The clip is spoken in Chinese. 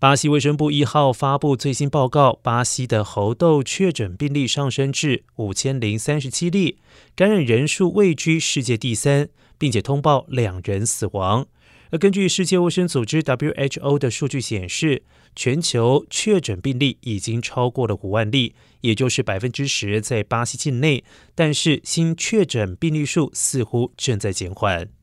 巴西卫生部一号发布最新报告巴西的猴痘确诊病例上升至五千零三十七例感染人数位居世界第三并且通报两人死亡。而根据世界卫生组织 who 的数据显示全球确诊病例已经超过了五万例也就是百分之十在巴西境内但是新确诊病例数似乎正在减缓。